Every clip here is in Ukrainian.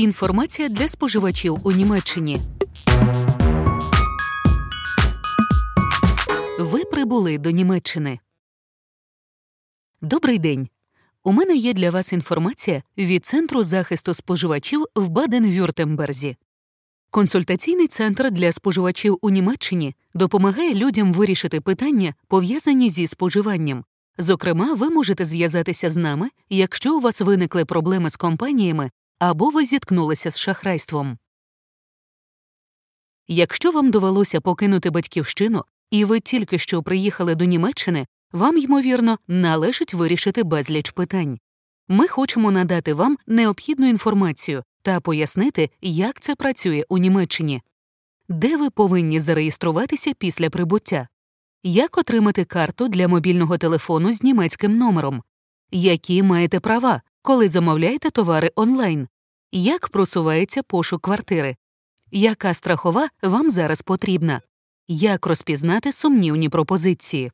Інформація для споживачів у Німеччині. Ви прибули до Німеччини. Добрий день. У мене є для вас інформація від Центру захисту споживачів в Баден-Вюртемберзі. Консультаційний центр для споживачів у Німеччині допомагає людям вирішити питання, пов'язані зі споживанням. Зокрема, ви можете зв'язатися з нами, якщо у вас виникли проблеми з компаніями або ви зіткнулися з шахрайством. Якщо вам довелося покинути батьківщину і ви тільки що приїхали до Німеччини, вам, ймовірно, належить вирішити безліч питань. Ми хочемо надати вам необхідну інформацію та пояснити, як це працює у Німеччині, де ви повинні зареєструватися після прибуття, як отримати карту для мобільного телефону з німецьким номером, які маєте права, коли замовляєте товари онлайн, як просувається пошук квартири, яка страхова вам зараз потрібна, як розпізнати сумнівні пропозиції.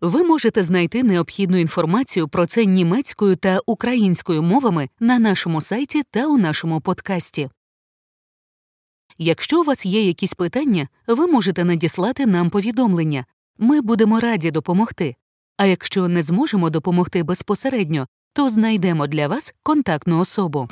Ви можете знайти необхідну інформацію про це німецькою та українською мовами на нашому сайті та у нашому подкасті. Якщо у вас є якісь питання, ви можете надіслати нам повідомлення. Ми будемо раді допомогти. А якщо не зможемо допомогти безпосередньо, то знайдемо для вас контактну особу.